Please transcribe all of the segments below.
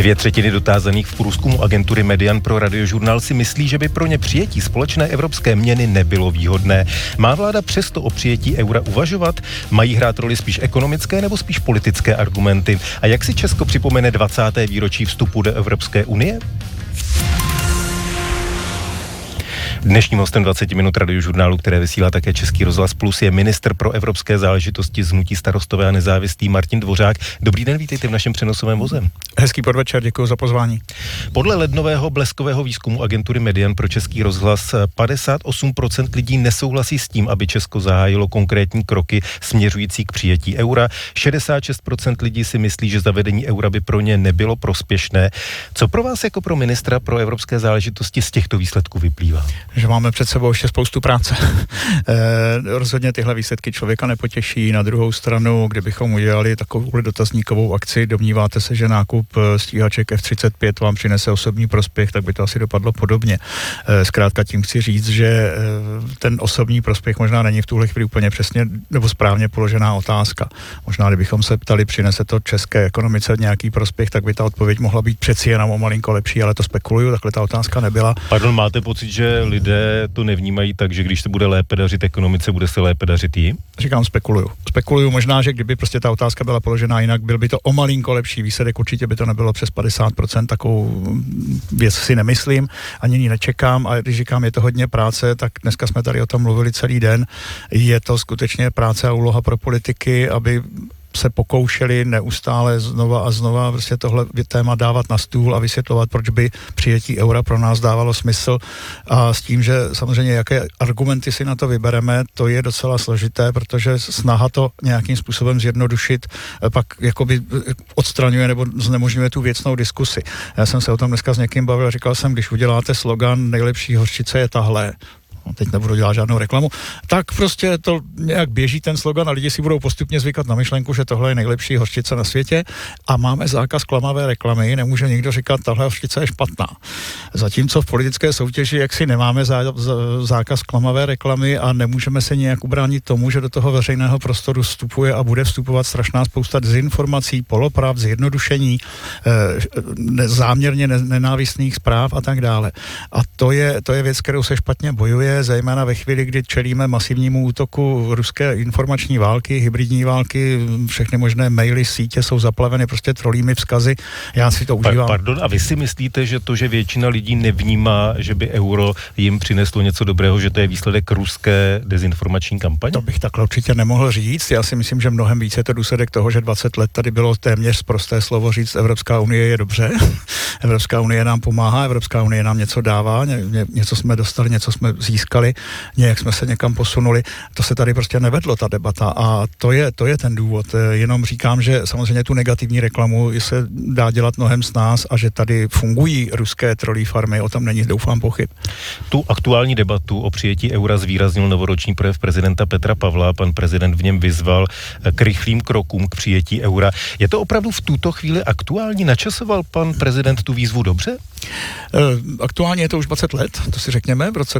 Dvě třetiny dotázaných v průzkumu agentury Median pro radiožurnál si myslí, že by pro ně přijetí společné evropské měny nebylo výhodné. Má vláda přesto o přijetí eura uvažovat? Mají hrát roli spíš ekonomické nebo spíš politické argumenty? A jak si Česko připomene 20. výročí vstupu do Evropské unie? Dnešním hostem 20 minut radiožurnálu, které vysílá také Český rozhlas Plus, je minister pro evropské záležitosti z Hnutí starostové a nezávislý Martin Dvořák. Dobrý den, vítejte v našem přenosovém vozem. Hezký podvečer, děkuji za pozvání. Podle lednového bleskového výzkumu agentury Median pro Český rozhlas 58% lidí nesouhlasí s tím, aby Česko zahájilo konkrétní kroky směřující k přijetí eura. 66% lidí si myslí, že zavedení eura by pro ně nebylo prospěšné. Co pro vás jako pro ministra pro evropské záležitosti z těchto výsledků vyplývá? Že máme před sebou ještě spoustu práce. e, rozhodně tyhle výsledky člověka nepotěší. Na druhou stranu, kdybychom udělali takovou dotazníkovou akci, domníváte se, že nákup eh, stíhaček F-35 vám přinese osobní prospěch, tak by to asi dopadlo podobně. E, zkrátka tím chci říct, že ten osobní prospěch možná není v tuhle chvíli úplně přesně nebo správně položená otázka. Možná, kdybychom se ptali, přinese to české ekonomice nějaký prospěch, tak by ta odpověď mohla být přeci jenom o malinko lepší, ale to spekuluju, takhle ta otázka nebyla. Pardon, máte pocit, že lidé to nevnímají tak, že když se bude lépe dařit ekonomice, bude se lépe dařit jí? Říkám, spekuluju. Spekuluju možná, že kdyby prostě ta otázka byla položena jinak, byl by to o malinko lepší výsledek, určitě by to nebylo přes 50%, takovou věc si nemyslím, ani ní nečekám a když říkám, je to hodně práce, tak dneska jsme tady o tom mluvili celý den, je to skutečně práce a úloha pro politiky, aby se pokoušeli neustále znova a znova prostě tohle téma dávat na stůl a vysvětlovat, proč by přijetí eura pro nás dávalo smysl a s tím, že samozřejmě jaké argumenty si na to vybereme, to je docela složité, protože snaha to nějakým způsobem zjednodušit eh, pak jakoby eh, odstraňuje nebo znemožňuje tu věcnou diskusi. Já jsem se o tom dneska s někým bavil, říkal jsem, když uděláte slogan nejlepší hořčice je tahle, teď nebudu dělat žádnou reklamu, tak prostě to nějak běží ten slogan a lidi si budou postupně zvykat na myšlenku, že tohle je nejlepší hořčice na světě a máme zákaz klamavé reklamy, nemůže nikdo říkat, tahle hořčice je špatná. Zatímco v politické soutěži, jak si nemáme zá, zákaz klamavé reklamy a nemůžeme se nějak ubránit tomu, že do toho veřejného prostoru vstupuje a bude vstupovat strašná spousta dezinformací, poloprav, zjednodušení, e, záměrně nenávistných zpráv a tak dále. A to je, to je věc, kterou se špatně bojuje zejména ve chvíli, kdy čelíme masivnímu útoku ruské informační války, hybridní války, všechny možné maily, sítě jsou zaplaveny prostě trolými vzkazy. Já si to užívám. Pardon, a vy si myslíte, že to, že většina lidí nevnímá, že by euro jim přineslo něco dobrého, že to je výsledek ruské dezinformační kampaně? To bych takhle určitě nemohl říct. Já si myslím, že mnohem více je to důsledek toho, že 20 let tady bylo téměř prosté slovo říct, Evropská unie je dobře, Evropská unie nám pomáhá, Evropská unie nám něco dává, ně, ně, něco jsme dostali, něco jsme získali získali, nějak jsme se někam posunuli. To se tady prostě nevedlo, ta debata a to je, to je ten důvod. Jenom říkám, že samozřejmě tu negativní reklamu se dá dělat mnohem z nás a že tady fungují ruské trolí farmy, o tom není, doufám, pochyb. Tu aktuální debatu o přijetí eura zvýraznil novoroční projev prezidenta Petra Pavla. Pan prezident v něm vyzval k rychlým krokům k přijetí eura. Je to opravdu v tuto chvíli aktuální? Načasoval pan prezident tu výzvu dobře? Eh, aktuálně je to už 20 let, to si řekněme. V roce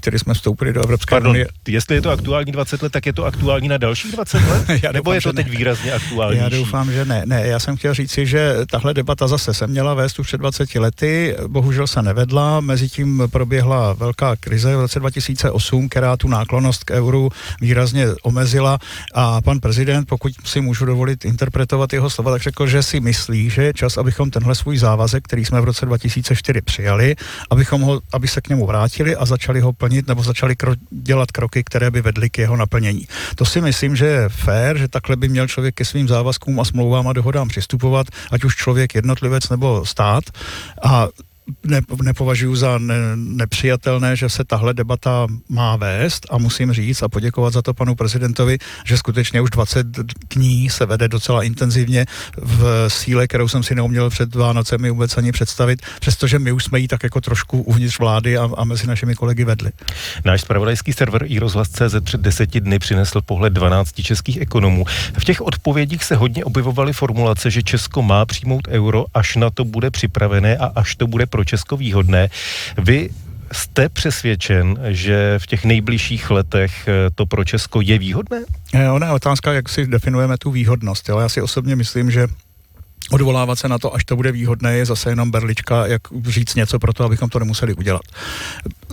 2004 jsme vstoupili do Evropské Pardon, unie. Jestli je to aktuální 20 let, tak je to aktuální na dalších 20 let? já Nebo doufám, je to teď ne. výrazně aktuální? Já doufám, že ne. Ne, já jsem chtěl říci, že tahle debata zase se měla vést už před 20 lety, bohužel se nevedla. Mezitím proběhla velká krize v roce 2008, která tu náklonost k euru výrazně omezila a pan prezident, pokud si můžu dovolit interpretovat jeho slova, tak řekl, že si myslí, že je čas, abychom tenhle svůj závazek, který jsme v roce 2004 přijali, abychom ho, aby se k němu vrátili a začali ho plnit nebo začali kro, dělat kroky, které by vedly k jeho naplnění. To si myslím, že je fér, že takhle by měl člověk ke svým závazkům a smlouvám a dohodám přistupovat, ať už člověk jednotlivec nebo stát. A ne, nepovažuji za ne, nepřijatelné, že se tahle debata má vést a musím říct a poděkovat za to panu prezidentovi, že skutečně už 20 dní se vede docela intenzivně v síle, kterou jsem si neuměl před Vánocemi vůbec ani představit, přestože my už jsme ji tak jako trošku uvnitř vlády a, a mezi našimi kolegy vedli. Náš spravodajský server iRozhlas.cz před deseti dny přinesl pohled 12 českých ekonomů. V těch odpovědích se hodně objevovaly formulace, že Česko má přijmout euro, až na to bude připravené a až to bude pro Česko výhodné. Vy jste přesvědčen, že v těch nejbližších letech eh, to pro Česko je výhodné? Je, ona je otázka, jak si definujeme tu výhodnost. Jo? Já si osobně myslím, že odvolávat se na to, až to bude výhodné, je zase jenom berlička, jak říct něco pro to, abychom to nemuseli udělat.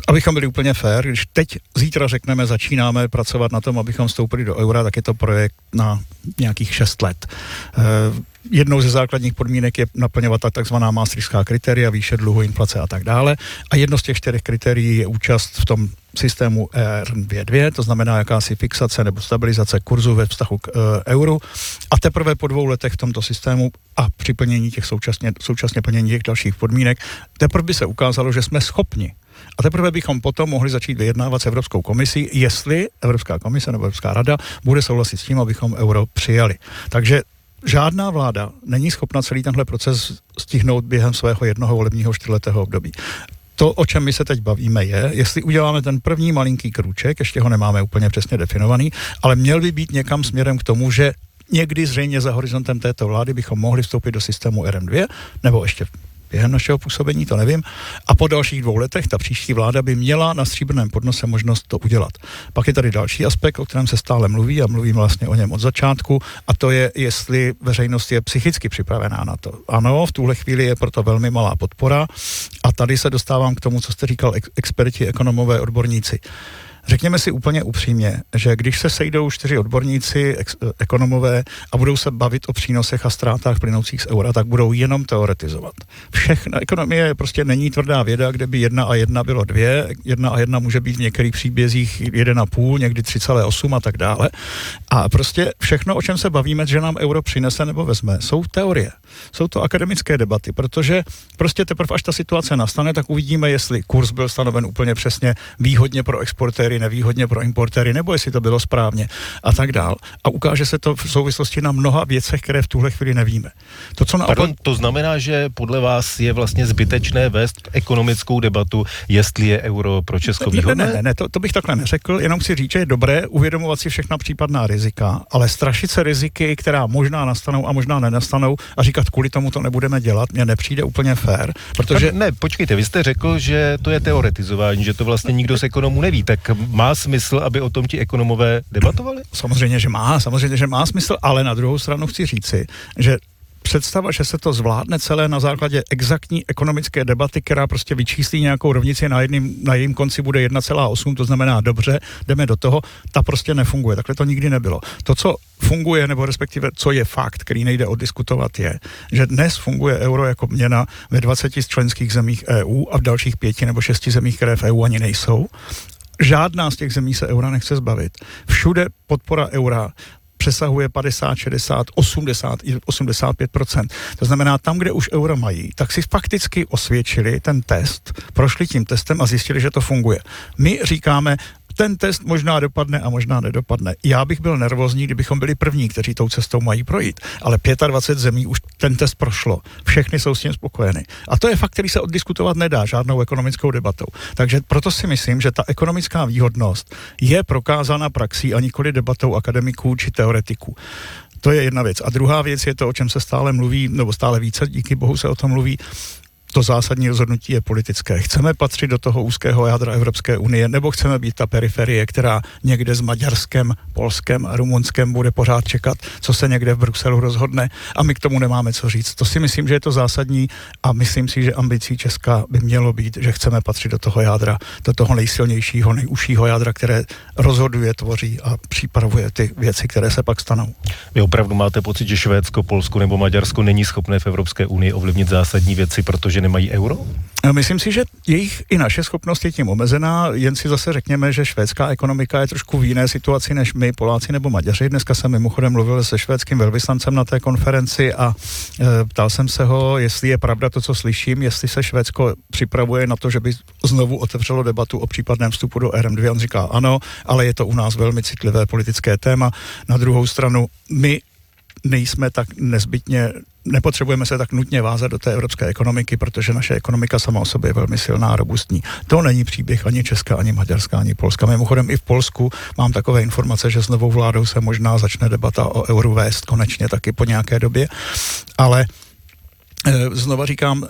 Abychom byli úplně fair, když teď zítra řekneme, začínáme pracovat na tom, abychom vstoupili do eura, tak je to projekt na nějakých 6 let. Eh, jednou ze základních podmínek je naplňovat ta takzvaná maastrichtská kritéria, výše dluhu, inflace a tak dále. A jedno z těch čtyřech kritérií je účast v tom systému ERN22, to znamená jakási fixace nebo stabilizace kurzu ve vztahu k e, euru. A teprve po dvou letech v tomto systému a při plnění těch současně, současně plnění těch dalších podmínek, teprve by se ukázalo, že jsme schopni a teprve bychom potom mohli začít vyjednávat s Evropskou komisí, jestli Evropská komise nebo Evropská rada bude souhlasit s tím, abychom euro přijali. Takže žádná vláda není schopna celý tenhle proces stihnout během svého jednoho volebního čtyřletého období. To, o čem my se teď bavíme, je, jestli uděláme ten první malinký krůček, ještě ho nemáme úplně přesně definovaný, ale měl by být někam směrem k tomu, že někdy zřejmě za horizontem této vlády bychom mohli vstoupit do systému RM2, nebo ještě během našeho působení, to nevím. A po dalších dvou letech ta příští vláda by měla na stříbrném podnose možnost to udělat. Pak je tady další aspekt, o kterém se stále mluví a mluvím vlastně o něm od začátku, a to je, jestli veřejnost je psychicky připravená na to. Ano, v tuhle chvíli je proto velmi malá podpora a tady se dostávám k tomu, co jste říkal, ex- experti, ekonomové, odborníci. Řekněme si úplně upřímně, že když se sejdou čtyři odborníci, ex, ekonomové a budou se bavit o přínosech a ztrátách plynoucích z eura, tak budou jenom teoretizovat. Všechna ekonomie prostě není tvrdá věda, kde by jedna a jedna bylo dvě, jedna a jedna může být v některých příbězích jeden a půl, někdy 3,8 a tak dále. A prostě všechno, o čem se bavíme, že nám euro přinese nebo vezme, jsou teorie. Jsou to akademické debaty, protože prostě teprve až ta situace nastane, tak uvidíme, jestli kurz byl stanoven úplně přesně výhodně pro exportéry importéry, nevýhodně pro importéry, nebo jestli to bylo správně a tak dál. A ukáže se to v souvislosti na mnoha věcech, které v tuhle chvíli nevíme. To, co na Pardon, to znamená, že podle vás je vlastně zbytečné vést ekonomickou debatu, jestli je euro pro Česko výhodné? Ne, ne, ne, to, to bych takhle neřekl, jenom si říct, že je dobré uvědomovat si všechna případná rizika, ale strašit se riziky, která možná nastanou a možná nenastanou a říkat, kvůli tomu to nebudeme dělat, mně nepřijde úplně fér, protože... Ne, počkejte, vy jste řekl, že to je teoretizování, že to vlastně nikdo z ekonomů neví, tak má smysl, aby o tom ti ekonomové debatovali? Samozřejmě, že má, samozřejmě, že má smysl, ale na druhou stranu chci říci, že představa, že se to zvládne celé na základě exaktní ekonomické debaty, která prostě vyčíslí nějakou rovnici na, jedným, na jejím konci bude 1,8, to znamená dobře, jdeme do toho, ta prostě nefunguje. Takhle to nikdy nebylo. To, co funguje, nebo respektive co je fakt, který nejde oddiskutovat, je, že dnes funguje euro jako měna ve 20 členských zemích EU a v dalších pěti nebo šesti zemích, které v EU ani nejsou. Žádná z těch zemí se eura nechce zbavit. Všude podpora eura přesahuje 50, 60, 80, 85% To znamená, tam, kde už euro mají, tak si fakticky osvědčili ten test, prošli tím testem a zjistili, že to funguje. My říkáme, ten test možná dopadne a možná nedopadne. Já bych byl nervózní, kdybychom byli první, kteří tou cestou mají projít. Ale 25 zemí už ten test prošlo. Všechny jsou s tím spokojeny. A to je fakt, který se oddiskutovat nedá žádnou ekonomickou debatou. Takže proto si myslím, že ta ekonomická výhodnost je prokázána praxí a nikoli debatou akademiků či teoretiků. To je jedna věc. A druhá věc je to, o čem se stále mluví, nebo stále více, díky bohu se o tom mluví, to zásadní rozhodnutí je politické. Chceme patřit do toho úzkého jádra Evropské unie, nebo chceme být ta periferie, která někde s Maďarskem, Polskem a Rumunskem bude pořád čekat, co se někde v Bruselu rozhodne a my k tomu nemáme co říct. To si myslím, že je to zásadní a myslím si, že ambicí Česka by mělo být, že chceme patřit do toho jádra, do toho nejsilnějšího, nejužšího jádra, které rozhoduje, tvoří a připravuje ty věci, které se pak stanou. Vy opravdu máte pocit, že Švédsko, Polsko nebo Maďarsko není schopné v Evropské unii ovlivnit zásadní věci, protože nemají euro? Myslím si, že jejich i naše schopnost je tím omezená, jen si zase řekněme, že švédská ekonomika je trošku v jiné situaci než my, Poláci nebo Maďaři. Dneska jsem mimochodem mluvil se švédským velvyslancem na té konferenci a e, ptal jsem se ho, jestli je pravda to, co slyším, jestli se Švédsko připravuje na to, že by znovu otevřelo debatu o případném vstupu do RM2. On říká ano, ale je to u nás velmi citlivé politické téma. Na druhou stranu my nejsme tak nezbytně nepotřebujeme se tak nutně vázat do té evropské ekonomiky, protože naše ekonomika sama o sobě je velmi silná a robustní. To není příběh ani Česka, ani Maďarska, ani Polska. Mimochodem i v Polsku mám takové informace, že s novou vládou se možná začne debata o euru vést konečně taky po nějaké době, ale e, znova říkám,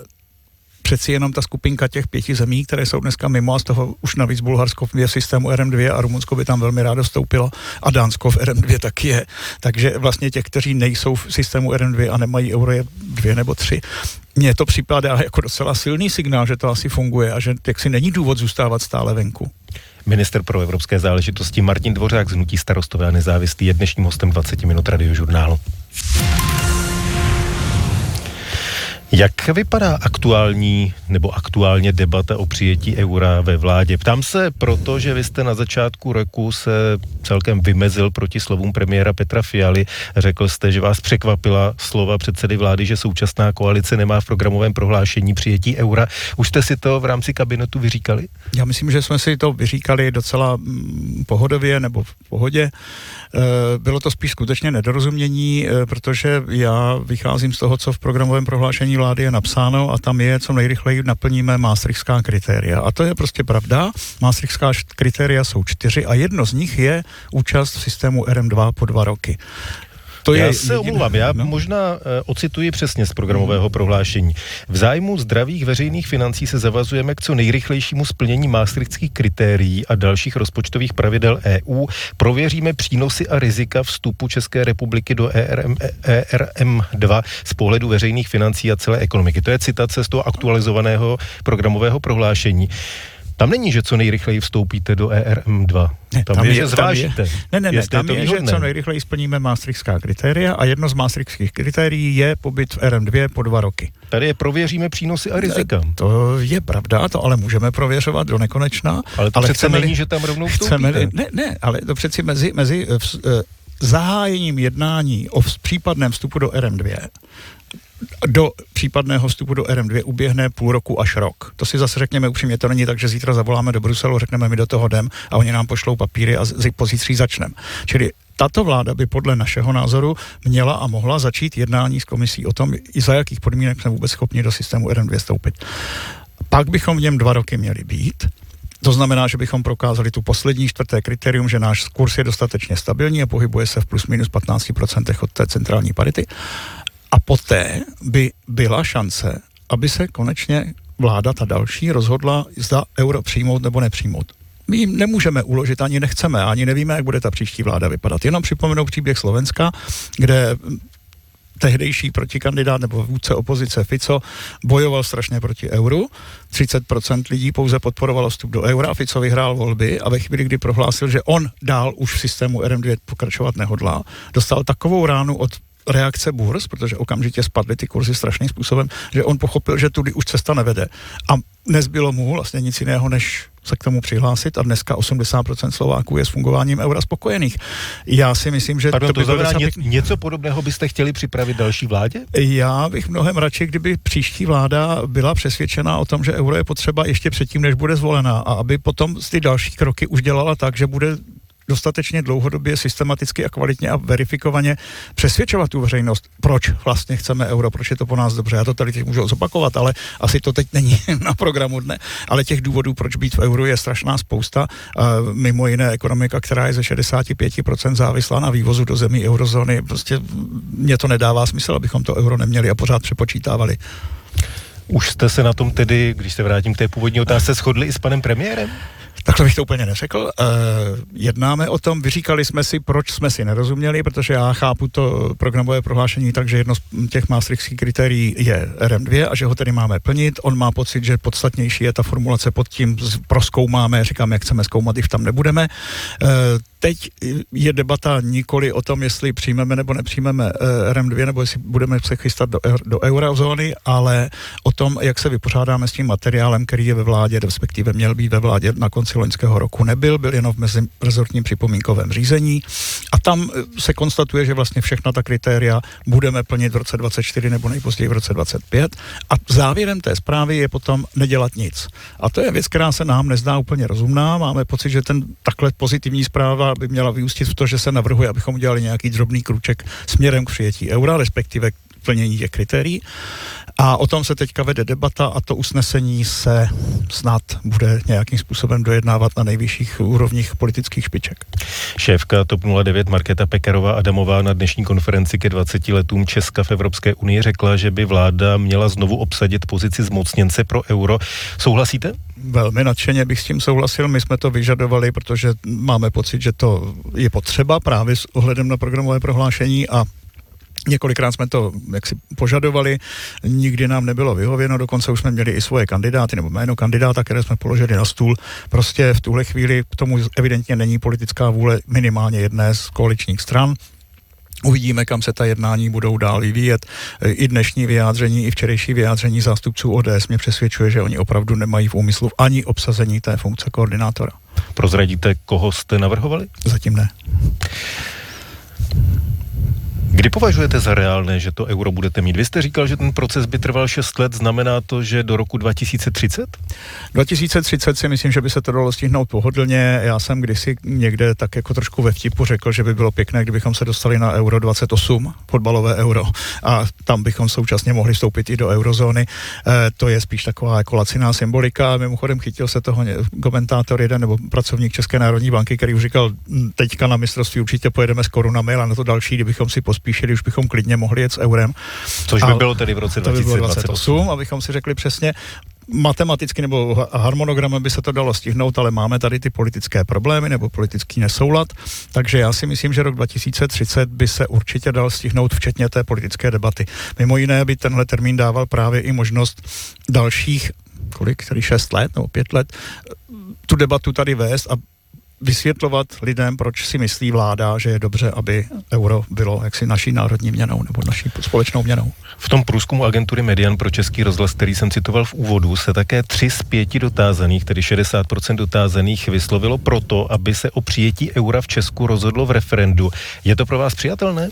přeci jenom ta skupinka těch pěti zemí, které jsou dneska mimo a z toho už navíc Bulharsko v systému RM2 a Rumunsko by tam velmi rádo vstoupilo a Dánsko v RM2 taky je. Takže vlastně těch, kteří nejsou v systému RM2 a nemají euro, je dvě nebo tři mně to připadá jako docela silný signál, že to asi funguje a že si není důvod zůstávat stále venku. Minister pro evropské záležitosti Martin Dvořák z Hnutí starostové a nezávislý je dnešním hostem 20 minut radiožurnálu. Jak vypadá aktuální nebo aktuálně debata o přijetí eura ve vládě? Ptám se proto, že vy jste na začátku roku se celkem vymezil proti slovům premiéra Petra Fialy. Řekl jste, že vás překvapila slova předsedy vlády, že současná koalice nemá v programovém prohlášení přijetí eura. Už jste si to v rámci kabinetu vyříkali? Já myslím, že jsme si to vyříkali docela mm, pohodově nebo v pohodě. Eh, bylo to spíš skutečně nedorozumění, eh, protože já vycházím z toho, co v programovém prohlášení vlády je napsáno a tam je, co nejrychleji naplníme maastrichtská kritéria. A to je prostě pravda. Maastrichtská kritéria jsou čtyři a jedno z nich je účast v systému RM2 po dva roky. To já je se jediné, omlouvám, já no? možná uh, ocituji přesně z programového prohlášení. V zájmu zdravých veřejných financí se zavazujeme k co nejrychlejšímu splnění maastrichtských kritérií a dalších rozpočtových pravidel EU. Prověříme přínosy a rizika vstupu České republiky do ERM, ERM2 z pohledu veřejných financí a celé ekonomiky. To je citace z toho aktualizovaného programového prohlášení. Tam není, že co nejrychleji vstoupíte do ERM2. Ne, tam, tam je, že zvážíte. Je, ne, ne, ne, tam je, je, že co nejrychleji splníme maastrichtská kritéria a jedno z maastrichtských kritérií je pobyt v ERM2 po dva roky. Tady je prověříme přínosy a rizika. To je pravda, to ale můžeme prověřovat do nekonečna. Ale to ale přece chceme, není, že tam rovnou chceme, Ne, ne, ale to přeci mezi, mezi v, uh, zahájením jednání o případném vstupu do RM2 do případného vstupu do RM2 uběhne půl roku až rok. To si zase řekněme upřímně, to není tak, že zítra zavoláme do Bruselu, řekneme mi do toho jdem a oni nám pošlou papíry a z, pozítří začneme. Čili tato vláda by podle našeho názoru měla a mohla začít jednání s komisí o tom, i za jakých podmínek jsme vůbec schopni do systému RM2 stoupit. Pak bychom v něm dva roky měli být. To znamená, že bychom prokázali tu poslední čtvrté kritérium, že náš kurz je dostatečně stabilní a pohybuje se v plus minus 15% od té centrální parity. A poté by byla šance, aby se konečně vláda ta další rozhodla, zda euro přijmout nebo nepřijmout. My jim nemůžeme uložit, ani nechceme, ani nevíme, jak bude ta příští vláda vypadat. Jenom připomenu příběh Slovenska, kde tehdejší protikandidát nebo vůdce opozice Fico bojoval strašně proti euru. 30% lidí pouze podporovalo vstup do eura. Fico vyhrál volby a ve chvíli, kdy prohlásil, že on dál už v systému RM2 pokračovat nehodlá, dostal takovou ránu od reakce burz, protože okamžitě spadly ty kurzy strašným způsobem, že on pochopil, že tudy už cesta nevede. A nezbylo mu vlastně nic jiného, než se k tomu přihlásit a dneska 80% Slováků je s fungováním eura spokojených. Já si myslím, že Pardon, to, by to znamená, ně, něco podobného byste chtěli připravit další vládě? Já bych mnohem radši, kdyby příští vláda byla přesvědčená o tom, že euro je potřeba ještě předtím, než bude zvolena a aby potom ty další kroky už dělala tak, že bude dostatečně dlouhodobě, systematicky a kvalitně a verifikovaně přesvědčovat tu veřejnost, proč vlastně chceme euro, proč je to po nás dobře. Já to tady teď můžu zopakovat, ale asi to teď není na programu dne. Ale těch důvodů, proč být v euro, je strašná spousta. Mimo jiné ekonomika, která je ze 65% závislá na vývozu do zemí eurozóny. Prostě mě to nedává smysl, abychom to euro neměli a pořád přepočítávali. Už jste se na tom tedy, když se vrátím k té původní otázce, shodli i s panem premiérem? Takhle bych to úplně neřekl. Uh, jednáme o tom, vyříkali jsme si, proč jsme si nerozuměli, protože já chápu to programové prohlášení tak, že jedno z těch maastrichtských kritérií je RM2 a že ho tedy máme plnit. On má pocit, že podstatnější je ta formulace pod tím, proskoumáme, říkám, jak chceme zkoumat, když tam nebudeme. Uh, teď je debata nikoli o tom, jestli přijmeme nebo nepřijmeme eh, RM2, nebo jestli budeme se chystat do, do eurozóny, ale o tom, jak se vypořádáme s tím materiálem, který je ve vládě, respektive měl být ve vládě na konci loňského roku. Nebyl, byl jenom v mezirezortním připomínkovém řízení a tam eh, se konstatuje, že vlastně všechna ta kritéria budeme plnit v roce 24 nebo nejpozději v roce 25 a závěrem té zprávy je potom nedělat nic. A to je věc, která se nám nezdá úplně rozumná. Máme pocit, že ten takhle pozitivní zpráva by měla vyústit v to, že se navrhuje, abychom udělali nějaký drobný kruček směrem k přijetí eura, respektive plnění těch kritérií. A o tom se teďka vede debata a to usnesení se snad bude nějakým způsobem dojednávat na nejvyšších úrovních politických špiček. Šéfka TOP 09 Markéta Pekarová Adamová na dnešní konferenci ke 20 letům Česka v Evropské unii řekla, že by vláda měla znovu obsadit pozici zmocněnce pro euro. Souhlasíte? Velmi nadšeně bych s tím souhlasil. My jsme to vyžadovali, protože máme pocit, že to je potřeba právě s ohledem na programové prohlášení a Několikrát jsme to jaksi požadovali, nikdy nám nebylo vyhověno, dokonce už jsme měli i svoje kandidáty nebo jméno kandidáta, které jsme položili na stůl. Prostě v tuhle chvíli k tomu evidentně není politická vůle minimálně jedné z koaličních stran. Uvidíme, kam se ta jednání budou dál vyvíjet. I dnešní vyjádření, i včerejší vyjádření zástupců ODS mě přesvědčuje, že oni opravdu nemají v úmyslu ani obsazení té funkce koordinátora. Prozradíte, koho jste navrhovali? Zatím ne. Kdy považujete za reálné, že to euro budete mít? Vy jste říkal, že ten proces by trval 6 let, znamená to, že do roku 2030? 2030 si myslím, že by se to dalo stihnout pohodlně. Já jsem kdysi někde tak jako trošku ve vtipu řekl, že by bylo pěkné, kdybychom se dostali na euro 28, fotbalové euro, a tam bychom současně mohli vstoupit i do eurozóny. E, to je spíš taková jako laciná symbolika. Mimochodem chytil se toho komentátor jeden nebo pracovník České národní banky, který už říkal, hm, teďka na mistrovství určitě pojedeme s korunami, ale na to další, kdybychom si pospíšili spíše, už bychom klidně mohli jet s eurem. Což by bylo tedy v roce 2028. abychom si řekli přesně, matematicky nebo harmonogramem by se to dalo stihnout, ale máme tady ty politické problémy nebo politický nesoulad, takže já si myslím, že rok 2030 by se určitě dal stihnout včetně té politické debaty. Mimo jiné by tenhle termín dával právě i možnost dalších kolik, tedy šest let nebo pět let, tu debatu tady vést a vysvětlovat lidem, proč si myslí vláda, že je dobře, aby euro bylo jaksi naší národní měnou nebo naší společnou měnou. V tom průzkumu agentury Median pro Český rozhlas, který jsem citoval v úvodu, se také tři z pěti dotázaných, tedy 60% dotázaných, vyslovilo proto, aby se o přijetí eura v Česku rozhodlo v referendu. Je to pro vás přijatelné?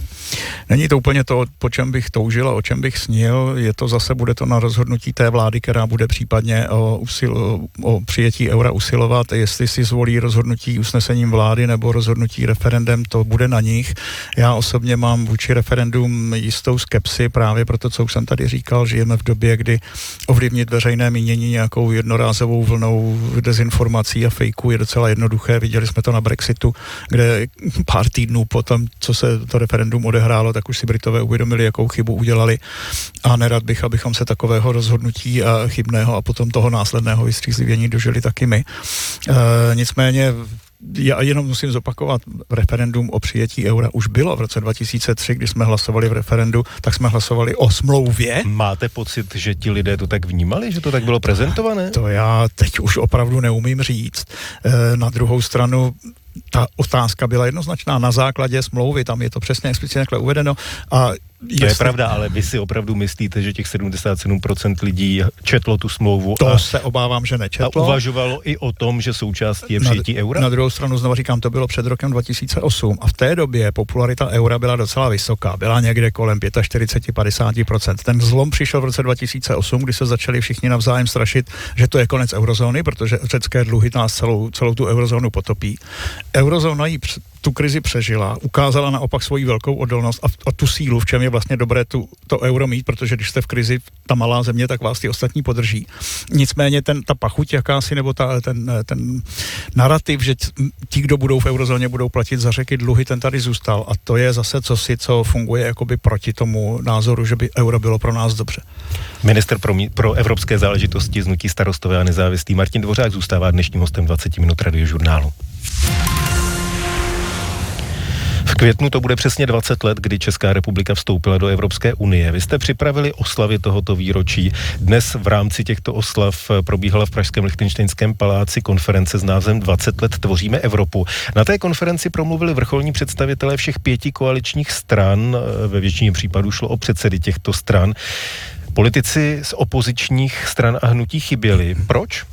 Není to úplně to, po čem bych toužil a o čem bych snil. Je to zase, bude to na rozhodnutí té vlády, která bude případně o, usil, o přijetí eura usilovat, jestli si zvolí rozhodnutí usnesením vlády nebo rozhodnutí referendem, to bude na nich. Já osobně mám vůči referendum jistou skepsi právě proto, co už jsem tady říkal, žijeme v době, kdy ovlivnit veřejné mínění nějakou jednorázovou vlnou dezinformací a fejků je docela jednoduché. Viděli jsme to na Brexitu, kde pár týdnů potom, co se to referendum odehrálo, tak už si Britové uvědomili, jakou chybu udělali. A nerad bych, abychom se takového rozhodnutí a chybného a potom toho následného vystřízlivění dožili taky my. E, nicméně já jenom musím zopakovat, referendum o přijetí eura už bylo v roce 2003, když jsme hlasovali v referendu, tak jsme hlasovali o smlouvě. Máte pocit, že ti lidé to tak vnímali, že to tak bylo prezentované? To já teď už opravdu neumím říct. E, na druhou stranu ta otázka byla jednoznačná na základě smlouvy, tam je to přesně explicitně takhle uvedeno a to je pravda, ale vy si opravdu myslíte, že těch 77% lidí četlo tu smlouvu to a, se obávám, že nečetlo. A uvažovalo i o tom, že součástí je přijetí na, eura? Na druhou stranu znovu říkám, to bylo před rokem 2008 a v té době popularita eura byla docela vysoká, byla někde kolem 45-50%. Ten zlom přišel v roce 2008, kdy se začali všichni navzájem strašit, že to je konec eurozóny, protože řecké dluhy nás celou, celou tu eurozónu potopí. Eurozóna ji tu krizi přežila, ukázala naopak svoji velkou odolnost a, a tu sílu, v čem je vlastně dobré tu, to euro mít, protože když jste v krizi, ta malá země, tak vás ty ostatní podrží. Nicméně ten, ta pachuť jakási, nebo ta, ten, ten narrativ, že ti, kdo budou v eurozóně, budou platit za řeky dluhy, ten tady zůstal a to je zase cosi, co funguje jakoby proti tomu názoru, že by euro bylo pro nás dobře. Minister pro, pro evropské záležitosti z Nutí starostové a nezávislý Martin Dvořák zůstává dnešním hostem 20 minut radiožurnálu. Květnu to bude přesně 20 let, kdy Česká republika vstoupila do Evropské unie. Vy jste připravili oslavy tohoto výročí. Dnes v rámci těchto oslav probíhala v Pražském Lichtensteinském paláci konference s názvem 20 let tvoříme Evropu. Na té konferenci promluvili vrcholní představitelé všech pěti koaličních stran. Ve většině případů šlo o předsedy těchto stran. Politici z opozičních stran a hnutí chyběli. Proč?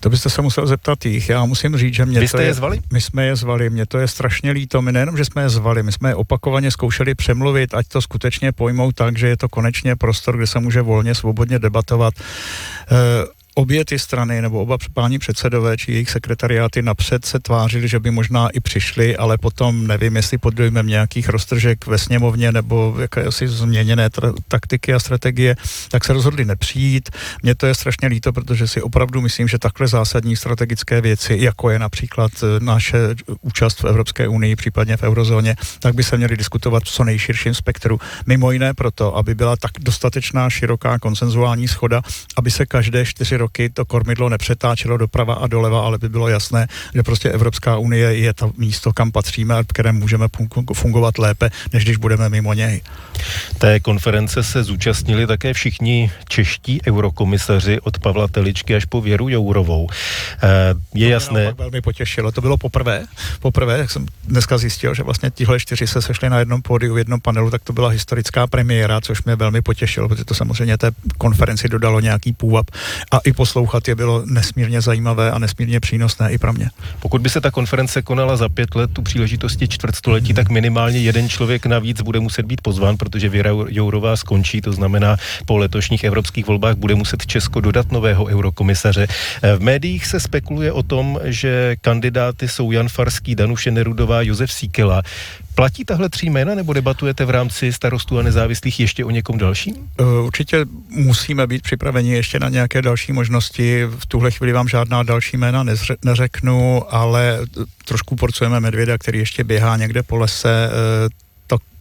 To byste se musel zeptat jich. Já musím říct, že mě Vy jste to je, je zvali? My jsme je zvali, mě to je strašně líto. My nejenom, že jsme je zvali, my jsme je opakovaně zkoušeli přemluvit, ať to skutečně pojmou tak, že je to konečně prostor, kde se může volně, svobodně debatovat. E, obě ty strany nebo oba páni předsedové či jejich sekretariáty napřed se tvářili, že by možná i přišli, ale potom nevím, jestli pod dojmem nějakých roztržek ve sněmovně nebo jakési změněné tra- taktiky a strategie, tak se rozhodli nepřijít. Mně to je strašně líto, protože si opravdu myslím, že takhle zásadní strategické věci, jako je například e, naše účast v Evropské unii, případně v eurozóně, tak by se měly diskutovat v co nejširším spektru. Mimo jiné proto, aby byla tak dostatečná široká konsenzuální schoda, aby se každé čtyři roky to kormidlo nepřetáčelo doprava a doleva, ale by bylo jasné, že prostě Evropská unie je to místo, kam patříme a které můžeme fungovat lépe, než když budeme mimo něj. Té konference se zúčastnili také všichni čeští eurokomisaři od Pavla Teličky až po Věru Jourovou. Eh, je jasné. To velmi potěšilo. To bylo poprvé. Poprvé, jak jsem dneska zjistil, že vlastně tihle čtyři se sešli na jednom pódiu, v jednom panelu, tak to byla historická premiéra, což mě velmi potěšilo, protože to samozřejmě té konferenci dodalo nějaký půvab a i poslouchat je bylo nesmírně zajímavé a nesmírně přínosné i pro mě. Pokud by se ta konference konala za pět let tu příležitosti čtvrtstoletí, tak minimálně jeden člověk navíc bude muset být pozván, protože Věra Jourová skončí, to znamená po letošních evropských volbách bude muset Česko dodat nového eurokomisaře. V médiích se spekuluje o tom, že kandidáty jsou Jan Farský, Danuše Nerudová, Josef Síkela. Platí tahle tří jména, nebo debatujete v rámci starostů a nezávislých ještě o někom dalším? Eh, určitě musíme být připraveni ještě na nějaké další možnosti. V tuhle chvíli vám žádná další jména neřeknu, ale trošku porcujeme medvěda, který ještě běhá někde po lese.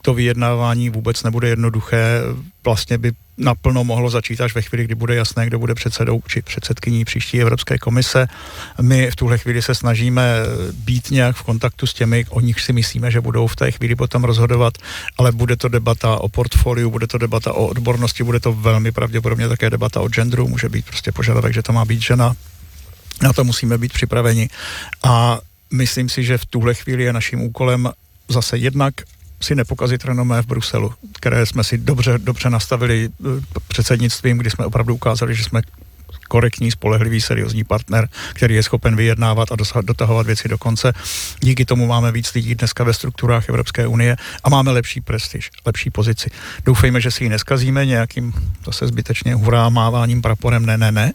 To, to vyjednávání vůbec nebude jednoduché. Vlastně by naplno mohlo začít až ve chvíli, kdy bude jasné, kdo bude předsedou či předsedkyní příští Evropské komise. My v tuhle chvíli se snažíme být nějak v kontaktu s těmi, o nich si myslíme, že budou v té chvíli potom rozhodovat, ale bude to debata o portfoliu, bude to debata o odbornosti, bude to velmi pravděpodobně také debata o genderu, může být prostě požadavek, že to má být žena. Na to musíme být připraveni. A myslím si, že v tuhle chvíli je naším úkolem zase jednak si nepokazit renomé v Bruselu, které jsme si dobře, dobře nastavili eh, předsednictvím, kdy jsme opravdu ukázali, že jsme korektní, spolehlivý, seriózní partner, který je schopen vyjednávat a dosahat, dotahovat věci do konce. Díky tomu máme víc lidí dneska ve strukturách Evropské unie a máme lepší prestiž, lepší pozici. Doufejme, že si ji neskazíme nějakým zase zbytečně hurá máváním praporem ne, ne, ne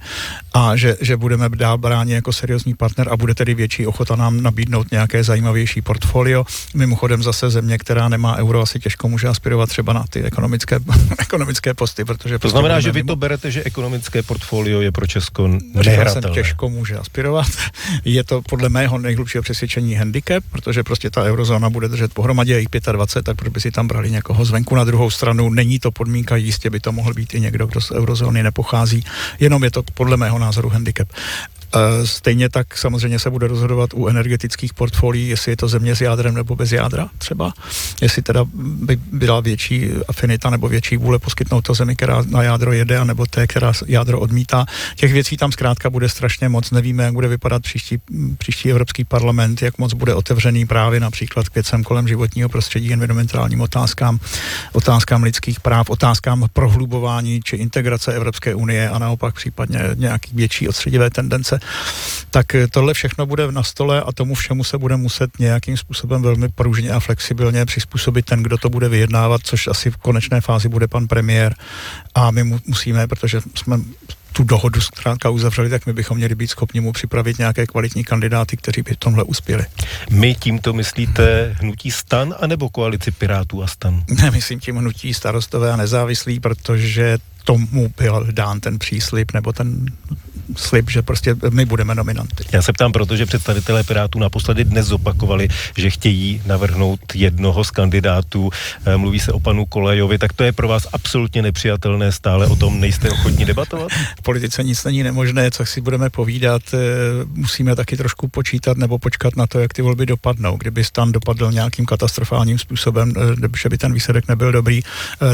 a že, že budeme dál bráni jako seriózní partner a bude tedy větší ochota nám nabídnout nějaké zajímavější portfolio. Mimochodem zase země, která nemá euro, asi těžko může aspirovat třeba na ty ekonomické, ekonomické posty, protože... To prostě znamená, že vy to berete, že ekonomické portfolio je pro Česko nehratelné. těžko může aspirovat. Je to podle mého nejhlubšího přesvědčení handicap, protože prostě ta eurozóna bude držet pohromadě i 25, tak proč by si tam brali někoho zvenku na druhou stranu. Není to podmínka, jistě by to mohl být i někdo, kdo z eurozóny nepochází, jenom je to podle mého názoru handicap. Eh, stejně tak samozřejmě se bude rozhodovat u energetických portfolií, jestli je to země s jádrem nebo bez jádra třeba. Jestli teda by byla větší afinita nebo větší vůle poskytnout to zemi, která na jádro jede, nebo té, která jádro odmítá. Těch věcí tam zkrátka bude strašně moc. Nevíme, jak bude vypadat příští, příští Evropský parlament, jak moc bude otevřený právě například k věcem kolem životního prostředí, environmentálním otázkám, otázkám lidských práv, otázkám prohlubování či integrace Evropské unie a naopak případně nějaký větší odstředivé tendence tak tohle všechno bude na stole a tomu všemu se bude muset nějakým způsobem velmi pružně a flexibilně přizpůsobit ten, kdo to bude vyjednávat, což asi v konečné fázi bude pan premiér a my mu musíme, protože jsme tu dohodu zkrátka uzavřeli, tak my bychom měli být schopni mu připravit nějaké kvalitní kandidáty, kteří by v tomhle uspěli. My tímto myslíte hnutí stan anebo koalici Pirátů a stan? Ne, myslím tím hnutí starostové a nezávislí, protože tomu byl dán ten příslip nebo ten slib, že prostě my budeme nominanty. Já se ptám, protože představitelé Pirátů naposledy dnes zopakovali, že chtějí navrhnout jednoho z kandidátů. Eh, mluví se o panu Kolejovi, tak to je pro vás absolutně nepřijatelné, stále o tom nejste ochotní debatovat? V politice nic není nemožné, co si budeme povídat. Eh, musíme taky trošku počítat nebo počkat na to, jak ty volby dopadnou. Kdyby stan dopadl nějakým katastrofálním způsobem, eh, že by ten výsledek nebyl dobrý,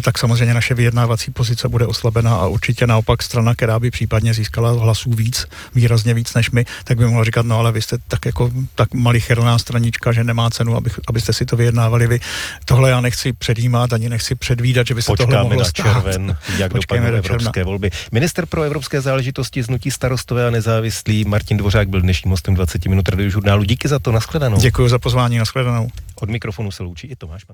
tak samozřejmě naše vyjednávací pozice bude oslabená a určitě naopak strana, která by případně získala hlas hlasů víc, výrazně víc než my, tak by mohla říkat, no ale vy jste tak jako tak malicherná stranička, že nemá cenu, abych, abyste si to vyjednávali vy. Tohle já nechci předjímat, ani nechci předvídat, že by se Počkáme tohle mohlo na stát. červen, jak dopadnou evropské června. volby. Minister pro evropské záležitosti z Nutí starostové a nezávislí Martin Dvořák byl dnešním hostem 20 minut žurnálu. Díky za to, nashledanou. Děkuji za pozvání, nashledanou. Od mikrofonu se loučí i Tomáš Pan.